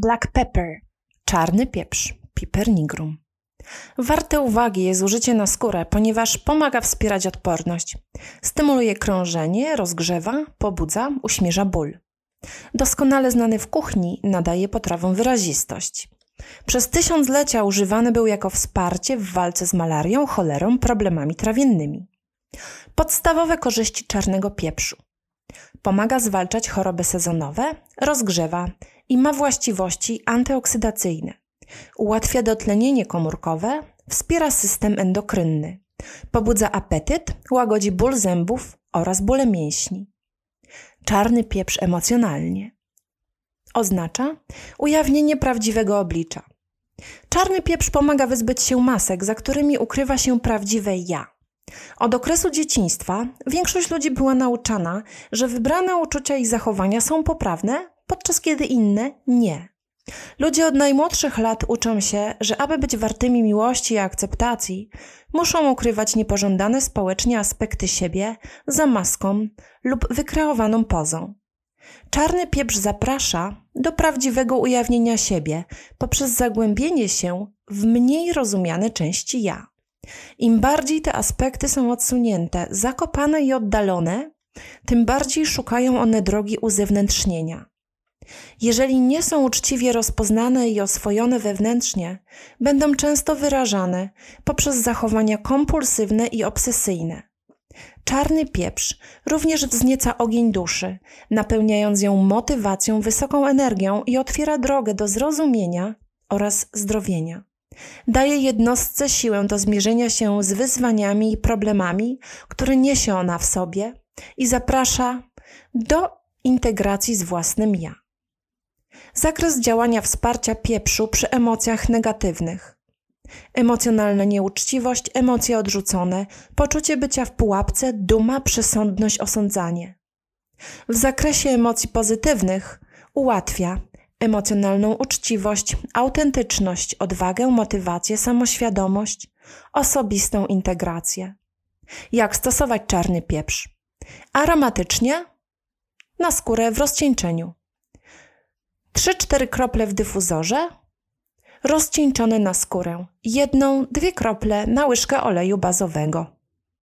Black pepper, czarny pieprz, piper nigrum. Warte uwagi jest użycie na skórę, ponieważ pomaga wspierać odporność. Stymuluje krążenie, rozgrzewa, pobudza, uśmierza ból. Doskonale znany w kuchni, nadaje potrawom wyrazistość. Przez tysiąclecia używany był jako wsparcie w walce z malarią, cholerą, problemami trawiennymi. Podstawowe korzyści czarnego pieprzu. Pomaga zwalczać choroby sezonowe, rozgrzewa i ma właściwości antyoksydacyjne. Ułatwia dotlenienie komórkowe, wspiera system endokrynny. Pobudza apetyt, łagodzi ból zębów oraz bóle mięśni. Czarny pieprz emocjonalnie. Oznacza ujawnienie prawdziwego oblicza. Czarny pieprz pomaga wyzbyć się masek, za którymi ukrywa się prawdziwe ja. Od okresu dzieciństwa większość ludzi była nauczana, że wybrane uczucia i zachowania są poprawne, podczas kiedy inne nie. Ludzie od najmłodszych lat uczą się, że aby być wartymi miłości i akceptacji, muszą ukrywać niepożądane społecznie aspekty siebie za maską lub wykreowaną pozą. Czarny pieprz zaprasza do prawdziwego ujawnienia siebie poprzez zagłębienie się w mniej rozumiane części ja. Im bardziej te aspekty są odsunięte, zakopane i oddalone, tym bardziej szukają one drogi uzewnętrznienia. Jeżeli nie są uczciwie rozpoznane i oswojone wewnętrznie, będą często wyrażane poprzez zachowania kompulsywne i obsesyjne. Czarny pieprz również wznieca ogień duszy, napełniając ją motywacją, wysoką energią i otwiera drogę do zrozumienia oraz zdrowienia. Daje jednostce siłę do zmierzenia się z wyzwaniami i problemami, które niesie ona w sobie i zaprasza do integracji z własnym ja. Zakres działania wsparcia pieprzu przy emocjach negatywnych. Emocjonalna nieuczciwość, emocje odrzucone, poczucie bycia w pułapce, duma, przesądność, osądzanie. W zakresie emocji pozytywnych ułatwia emocjonalną uczciwość, autentyczność, odwagę, motywację, samoświadomość, osobistą integrację. Jak stosować czarny pieprz? Aromatycznie na skórę w rozcieńczeniu. 3-4 krople w dyfuzorze, rozcieńczone na skórę. Jedną, dwie krople na łyżkę oleju bazowego.